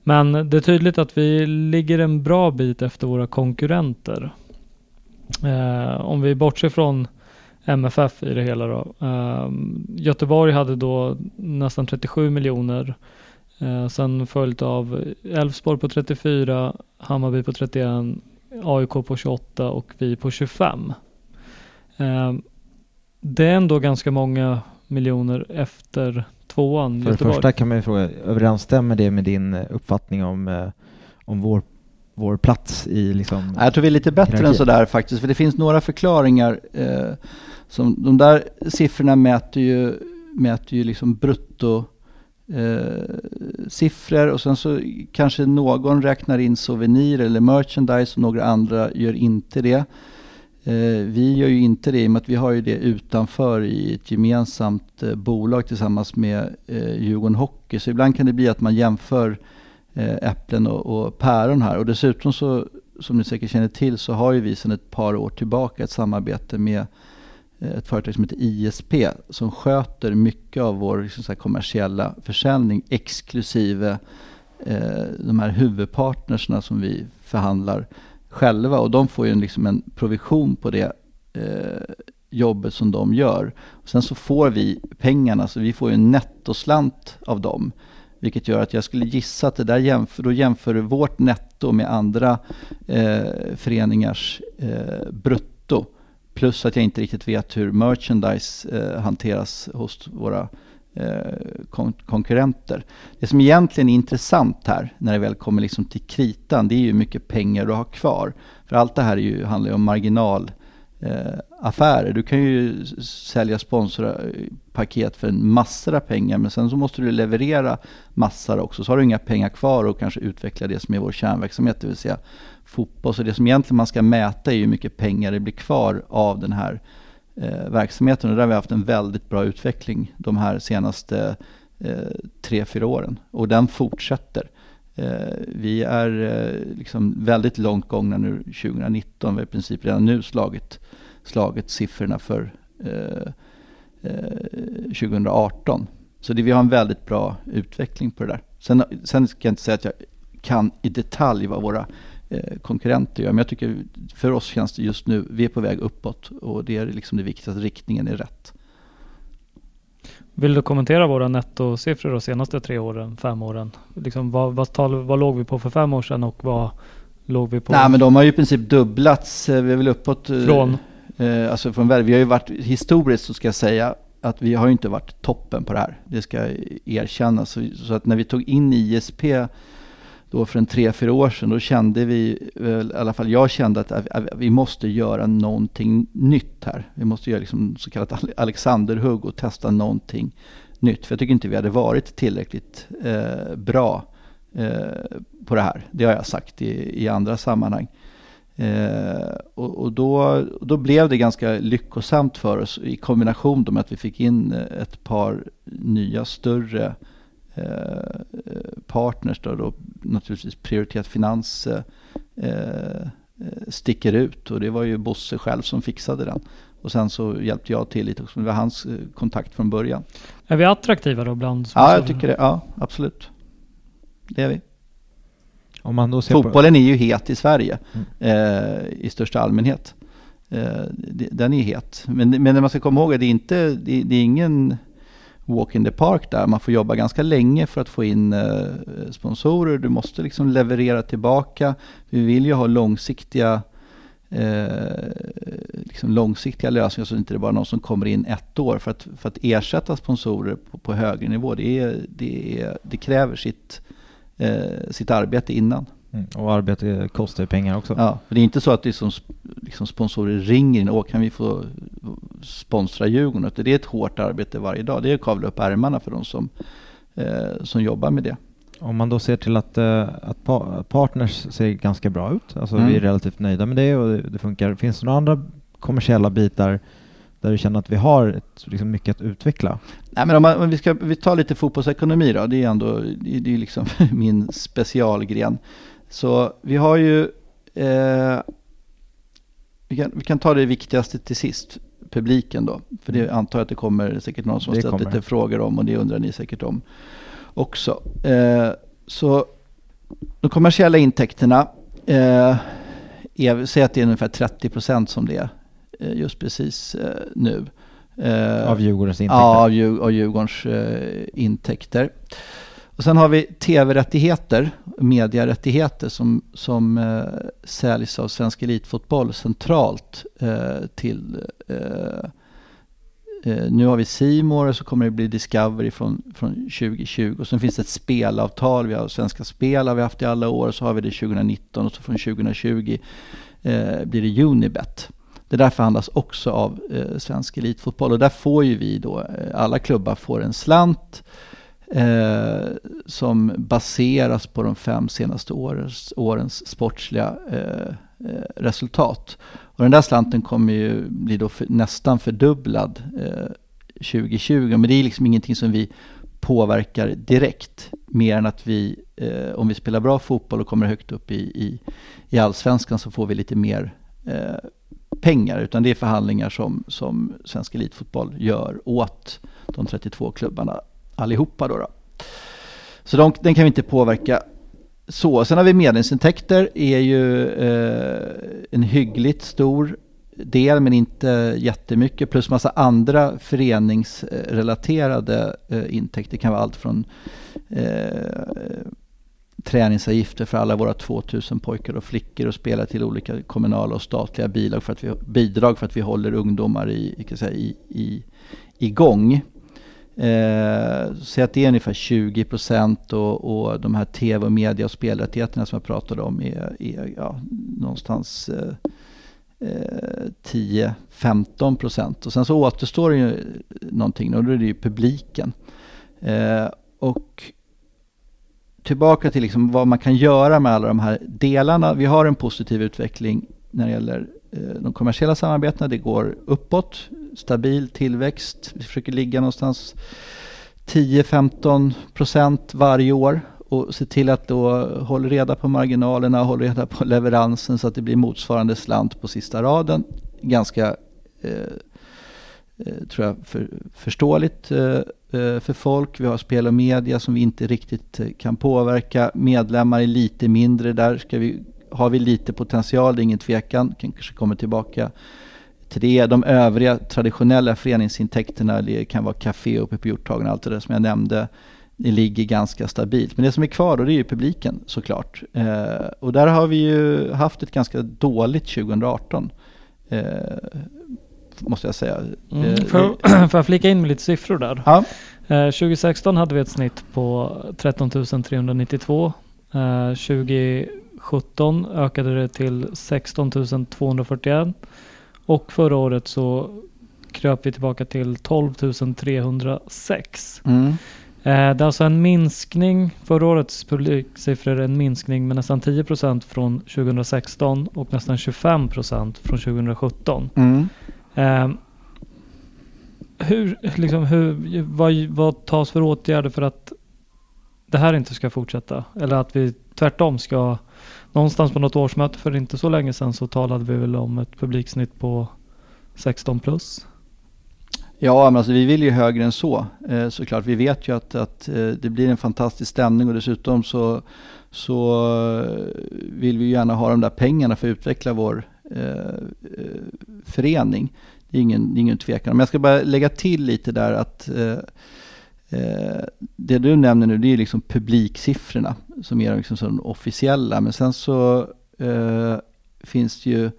Men det är tydligt att vi ligger en bra bit efter våra konkurrenter. Eh, om vi bortser från MFF i det hela då. Eh, Göteborg hade då nästan 37 miljoner. Eh, sen följt av Elfsborg på 34, Hammarby på 31, AIK på 28 och vi på 25. Eh, det är ändå ganska många miljoner efter tvåan För det Göteborg. första kan man ju fråga, överensstämmer det med din eh, uppfattning om, eh, om vår, vår plats i liksom... Jag tror vi är lite bättre än hierarkin? sådär faktiskt. För det finns några förklaringar. Eh, som, de där siffrorna mäter ju, mäter ju liksom brutto eh, siffror och sen så kanske någon räknar in souvenir eller merchandise och några andra gör inte det. Eh, vi gör ju inte det i och med att vi har ju det utanför i ett gemensamt eh, bolag tillsammans med eh, Djurgården Hockey. Så ibland kan det bli att man jämför eh, äpplen och, och päron här. Och dessutom så, som ni säkert känner till, så har ju vi sedan ett par år tillbaka ett samarbete med Eh, ett företag som heter ISP som sköter mycket av vår liksom så här, kommersiella försäljning exklusive eh, de här huvudpartnerserna som vi förhandlar själva och de får ju en, liksom en provision på det eh, jobbet som de gör. Och sen så får vi pengarna, så vi får ju en nettoslant av dem. Vilket gör att jag skulle gissa att det där jämför, då jämför vårt netto med andra eh, föreningars eh, brutto. Plus att jag inte riktigt vet hur merchandise eh, hanteras hos våra eh, kon- konkurrenter. Det som egentligen är intressant här när det väl kommer liksom till kritan det är ju hur mycket pengar du har kvar. För allt det här är ju, handlar ju om marginal eh, affärer. Du kan ju sälja sponsorpaket eh, för en massor av pengar men sen så måste du leverera massor också. Så har du inga pengar kvar och kanske utveckla det som är vår kärnverksamhet, det vill säga fotboll. Så det som egentligen man ska mäta är hur mycket pengar det blir kvar av den här eh, verksamheten. Och där har vi haft en väldigt bra utveckling de här senaste eh, tre, fyra åren. Och den fortsätter. Eh, vi är eh, liksom väldigt långt gångna nu 2019. Vi har i princip redan nu slagit, slagit siffrorna för eh, eh, 2018. Så det, vi har en väldigt bra utveckling på det där. Sen, sen ska jag inte säga att jag kan i detalj vad våra konkurrenter gör. Men jag tycker för oss känns det just nu, vi är på väg uppåt och det är liksom det viktigaste, att riktningen är rätt. Vill du kommentera våra nettosiffror de senaste tre åren, fem åren? Liksom vad, vad, tal, vad låg vi på för fem år sedan och vad låg vi på? Nej men de har ju i princip dubblats, Eh, vi är väl uppåt. eh, Från? Eh, alltså från. Vi har ju varit, historiskt så ska jag säga, att vi har ju inte varit toppen på det här. Det ska erkännas. Så, så att när vi tog in ISP då för en tre, fyra år sedan, då kände vi, väl, i alla fall jag kände att att vi måste göra någonting nytt här. Vi måste göra liksom så kallat Alexanderhugg och testa någonting nytt. För jag tycker inte vi hade varit tillräckligt eh, bra eh, på det här. Det har jag sagt i, i andra sammanhang. Eh, och och då, då blev det ganska lyckosamt för oss i kombination med att vi fick in ett par nya större eh, partners då, då naturligtvis Prioritet Finans eh, eh, sticker ut och det var ju Bosse själv som fixade den. Och sen så hjälpte jag till lite också, det var hans eh, kontakt från början. Är vi attraktiva då bland Ja, jag tycker det. Ja, absolut. Det är vi. Om man då ser på, Fotbollen är ju het i Sverige Mm. eh, i största allmänhet. Eh, den är het. Men, men det man ska komma ihåg är att det är, inte, det, det är ingen walk in the park där. Man får jobba ganska länge för att få in eh, sponsorer. Du måste liksom leverera tillbaka. Vi vill ju ha långsiktiga eh, liksom långsiktiga lösningar så att det inte är bara någon som kommer in ett år. För att, för att ersätta sponsorer på, på högre nivå, det, är, det, är, det kräver sitt, eh, sitt arbete innan. Mm, och arbete kostar ju pengar också. Ja, för det är inte så att det som, liksom sponsorer ringer in och kan vi få sponsra Djurgården? Det är ett hårt arbete varje dag. Det är att kavla upp ärmarna för de som, eh, som jobbar med det. Om man då ser till att, eh, att pa- partners ser ganska bra ut, alltså Mm. vi är relativt nöjda med det och det, det funkar. Finns det några andra kommersiella bitar där du känner att vi har ett, liksom mycket att utveckla? Nej, men om, man, om vi, ska, vi tar lite fotbollsekonomi då. Det är ändå det, det är liksom [laughs] min specialgren. Så vi har ju... Eh, vi, kan, vi kan ta det viktigaste till sist. Publiken då. För det antar jag att det kommer säkert någon som har ställt kommer. lite frågor om och det undrar ni säkert om också. Eh, så de kommersiella intäkterna, eh, är, säg att det är ungefär 30 procent som det är eh, just precis eh, nu. Eh, Av Djurgårdens intäkter? Ja, av, Djur, av Djurgårdens intäkter. Och sen har vi tv-rättigheter, medierättigheter som, som eh, säljs av Svensk Elitfotboll centralt eh, till eh, eh, nu har vi Simor och så kommer det bli Discovery från, från 2020. Och sen finns det ett spelavtal, vi har Svenska Spel har vi haft i alla år. Och så har vi det 2019 och så från 2020 eh, blir det Unibet. Det där förhandlas också av eh, Svensk Elitfotboll och där får ju vi då, eh, alla klubbar får en slant eh, som baseras på de fem senaste årens, årens sportsliga eh, eh, resultat. Och den där slanten kommer ju bli då för, nästan fördubblad eh, 2020, men det är liksom ingenting som vi påverkar direkt, mer än att vi, eh, om vi spelar bra fotboll och kommer högt upp i, i, i allsvenskan så får vi lite mer eh, pengar, utan det är förhandlingar som, som Svensk Elitfotboll gör åt de 32 klubbarna allihopa. Då, då. Så de, den kan vi inte påverka så. Sen har vi medlemsintäkter, är ju eh, en hyggligt stor del, men inte jättemycket, plus massa andra föreningsrelaterade eh, intäkter. Det kan vara allt från eh, träningsavgifter för alla våra 2000 pojkar och flickor och spela till olika kommunala och statliga bidrag för att vi, bidrag för att vi håller ungdomar i, i, i, i, igång. Eh, så att det är ungefär 20 procent och, och de här tv och media och spelrättigheterna som jag pratade om är, är ja, någonstans eh, eh 10-15 procent. Och sen så återstår det ju någonting och då är det ju publiken. Eh, och tillbaka till liksom vad man kan göra med alla de här delarna. Vi har en positiv utveckling när det gäller Eh, de kommersiella samarbetena. Det går uppåt, stabil tillväxt. Vi försöker ligga någonstans 10-15 procent varje år och se till att då hålla reda på marginalerna, hålla reda på [laughs] leveransen så att det blir motsvarande slant på sista raden. Ganska eh, eh tror jag för, förståeligt eh, eh, för folk. Vi har spel och media som vi inte riktigt kan påverka. Medlemmar är lite mindre. Där ska vi, har vi lite potential, det är ingen tvekan. Kanske kommer tillbaka till det. De övriga traditionella föreningsintäkterna, det kan vara café uppe på Hjorthagen och allt det där som jag nämnde. Det ligger ganska stabilt. Men det som är kvar då det är ju publiken såklart. Eh, och där har vi ju haft ett ganska dåligt 2018. Eh, måste jag säga. Mm. Får, [clears throat] får jag flika in med lite siffror där? Ja. Eh, 2016 hade vi ett snitt på 13 392. Eh, 2017 ökade det till 16 241. Och förra året så kröp vi tillbaka till 12 306. Mm. Eh, det är alltså en minskning, förra årets publiksiffror är en minskning med nästan 10% från 2016 och nästan 25% från 2017. Mm. Eh, hur, liksom, hur, vad, vad tas för åtgärder för att det här inte ska fortsätta? Eller att vi tvärtom ska, någonstans på något årsmöte för inte så länge sedan så talade vi väl om ett publiksnitt på 16 plus? Ja, men alltså vi vill ju högre än så eh, såklart. Vi vet ju att, att eh, det blir en fantastisk stämning och dessutom så, så eh, vill vi gärna ha de där pengarna för att utveckla vår eh, eh förening. Det är ingen, det är ingen tvekan Men jag ska bara lägga till lite där att eh, Eh, det du nämner nu det är liksom publiksiffrorna som är liksom de officiella. Men sen så eh, finns det ju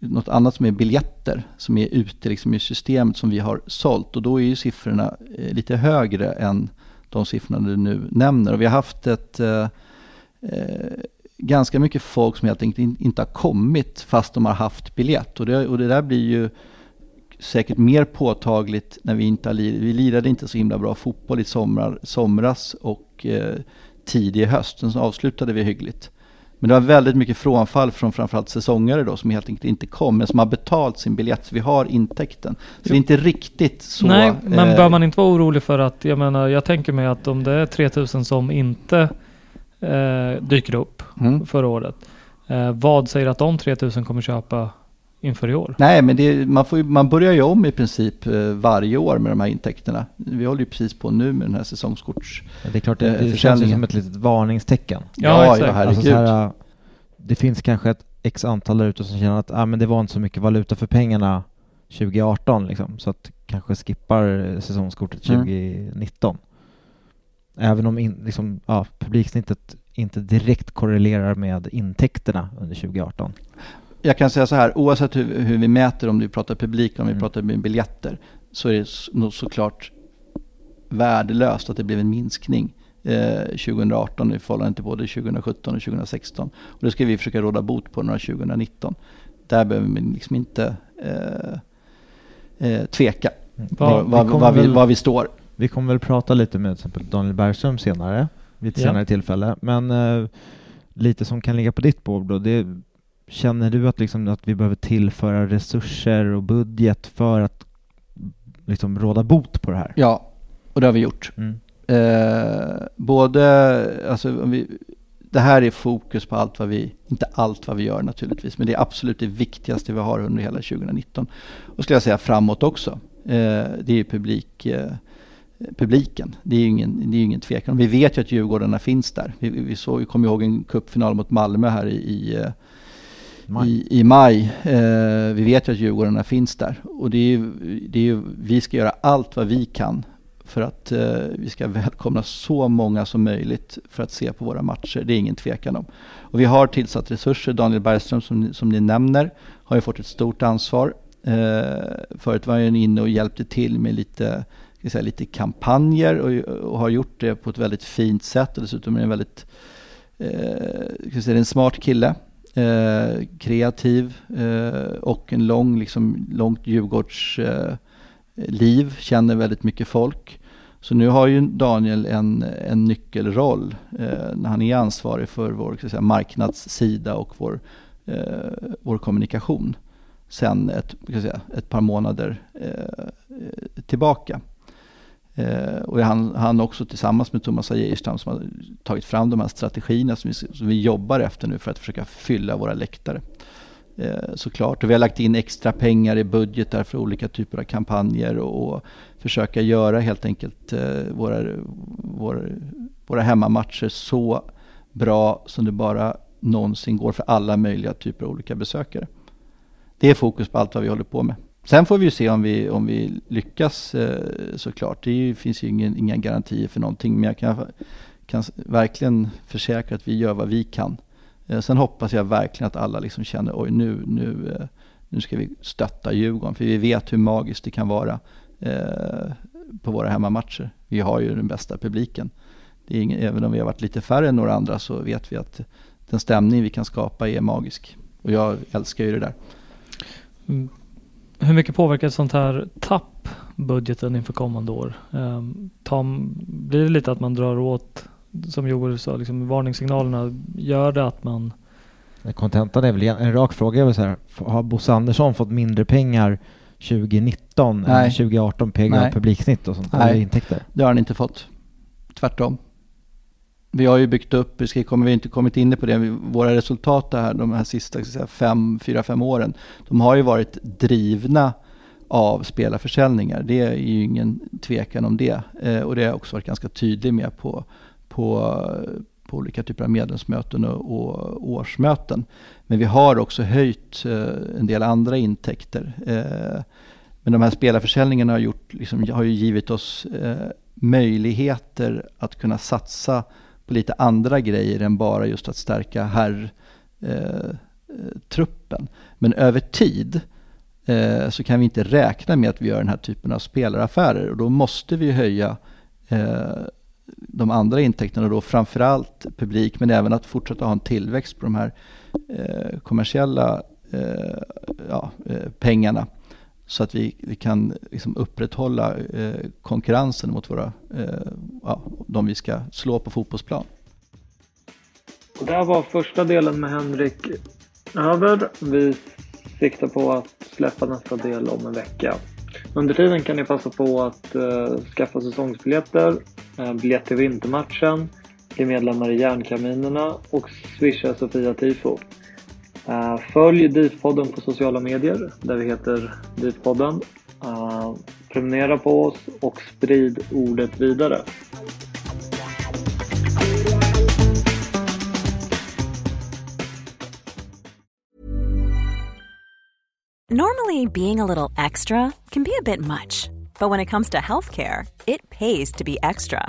något annat som är biljetter som är ute liksom i systemet som vi har sålt och då är ju siffrorna eh, lite högre än de siffrorna du nu nämner. Och vi har haft ett eh, eh ganska mycket folk som helt enkelt inte har kommit fast de har haft biljett och det, och det där blir ju säkert mer påtagligt när vi inte har lirat. Vi lirade inte så himla bra fotboll i somrar, somras och eh, tidig höst. Sen avslutade vi hyggligt. Men det var väldigt mycket frånfall från framförallt säsongare då som helt enkelt inte kom, men som har betalt sin biljett. Så vi har intäkten. Så det är inte riktigt så. Nej, men eh, bör man inte vara orolig för att, jag menar, jag tänker mig att om det är 3000 som inte eh, dyker upp mm. förra året. Eh, vad säger att de 3000 kommer köpa inför i år? Nej, men det, man, får ju, man börjar ju om i princip eh, varje år med de här intäkterna. Vi håller ju precis på nu med den här säsongskorts ja, Det är klart, det, det känns ju som ett litet varningstecken. Ja, ja, ja herregud. Alltså här, det finns kanske ett x antal där ute som känner att ah, men det var inte så mycket valuta för pengarna 2018 liksom, så att kanske skippar säsongskortet 2019. Mm. Även om in, liksom, ja, publiksnittet inte direkt korrelerar med intäkterna under 2018 jag kan säga så här, oavsett hur, hur vi mäter, om vi pratar publik, om vi mm. pratar biljetter, så är det nog såklart värdelöst att det blev en minskning eh, 2018 i förhållande till både 2017 och 2016. Och det ska vi försöka råda bot på några 2019. Där behöver vi liksom inte eh, eh, tveka mm. var, var, vi var, vi, var vi står. Vi kommer väl prata lite med till exempel Daniel Bergström senare, vid ett ja. senare tillfälle. Men eh, lite som kan ligga på ditt bord då, det Känner du att, liksom, att vi behöver tillföra resurser och budget för att liksom, råda bot på det här? Ja, och det har vi gjort. Mm. Eh, både, alltså, vi, det här är fokus på allt vad vi, inte allt vad vi gör naturligtvis, men det är absolut det viktigaste vi har under hela 2019. Och skulle jag säga framåt också. Eh, det är publik, eh, publiken. Det är ju ingen, det är ingen tvekan. Vi vet ju att Djurgårdarna finns där. Vi, vi, såg, vi kommer ihåg en cupfinal mot Malmö här i, i eh, maj. I, i maj. Eh, vi vet ju att Djurgårdarna finns där. Och det är ju, det är ju, vi ska göra allt vad vi kan för att eh, vi ska välkomna så många som möjligt för att se på våra matcher. Det är ingen tvekan om. Och vi har tillsatt resurser. Daniel Bergström som, som ni nämner har ju fått ett stort ansvar. Eh, förut var han inne och hjälpte till med lite, ska säga, lite kampanjer och, och, har gjort det på ett väldigt fint sätt. Och dessutom är det en väldigt eh, ska säga, en smart kille eh, kreativ eh, och en lång, liksom, långt Djurgårdsliv, eh, känner väldigt mycket folk. Så nu har ju Daniel en, en nyckelroll eh, när han är ansvarig för vår säga, marknadssida och vår, eh, vår kommunikation sen ett, säga, ett par månader eh, tillbaka. Eh, och han, han också tillsammans med Thomas Geijerstam som har tagit fram de här strategierna som vi, som vi jobbar efter nu för att försöka fylla våra läktare. Eh, såklart. Och vi har lagt in extra pengar i budgetar för olika typer av kampanjer och, och försöka göra helt enkelt eh, våra, våra, våra hemmamatcher så bra som det bara någonsin går för alla möjliga typer av olika besökare. Det är fokus på allt vad vi håller på med. Sen får vi ju se om vi, om vi lyckas eh, såklart. Det finns ju ingen, inga garantier för någonting. Men jag kan, kan verkligen försäkra att vi gör vad vi kan. Eh, sen hoppas jag verkligen att alla liksom känner oj nu, nu, eh, nu ska vi stötta Djurgården. För vi vet hur magiskt det kan vara på våra hemmamatcher. Vi har ju den bästa publiken. Det är ingen, även om vi har varit lite färre än några andra så vet vi att den stämning vi kan skapa är magisk. Och jag älskar ju det där. Mm. Hur mycket påverkar ett sånt här tapp budgeten inför kommande år? Um, Tom, blir det lite att man drar åt, som Joel sa, liksom varningssignalerna, gör det att man Kontentan är väl en rak fråga är väl så här, har Bosse Andersson fått mindre pengar 2019 Nej. än 2018 PGA publiksnitt och sånt? Nej, intäkter? det har han inte fått. Tvärtom vi har ju byggt upp, vi har kommer vi inte kommit in på det, våra resultat här, de här sista fem, fyra, fem åren, de har ju varit drivna av spelarförsäljningar. Det är ju ingen tvekan om det. Eh, och det har jag också varit ganska tydlig med på, på, på olika typer av medlemsmöten och, och årsmöten. Men vi har också höjt eh, en del andra intäkter. Eh, men de här spelarförsäljningarna har, gjort, liksom, har ju givit oss eh, möjligheter att kunna satsa på lite andra grejer än bara just att stärka herrtruppen. Eh, Men över tid eh, så kan vi inte räkna med att vi gör den här typen av spelaraffärer och då måste vi höja eh, de andra intäkterna då framförallt publik men även att fortsätta ha en tillväxt på de här eh, kommersiella eh, ja, eh, pengarna så att vi, vi kan liksom upprätthålla eh, konkurrensen mot våra, eh, ja, de vi ska slå på fotbollsplan. Och där var första delen med Henrik över. Vi siktar på att släppa nästa del om en vecka. Under tiden kan ni passa på att eh, skaffa säsongsbiljetter, eh, biljett till vintermatchen, bli medlemmar i Järnkaminerna och swisha Sofia Tifo. Eh, följ DIF-podden på sociala medier där vi heter DIF-podden. Eh, prenumerera på oss och sprid ordet vidare. Normally, being a little extra can be a bit much, but when it comes to healthcare, it pays to be extra.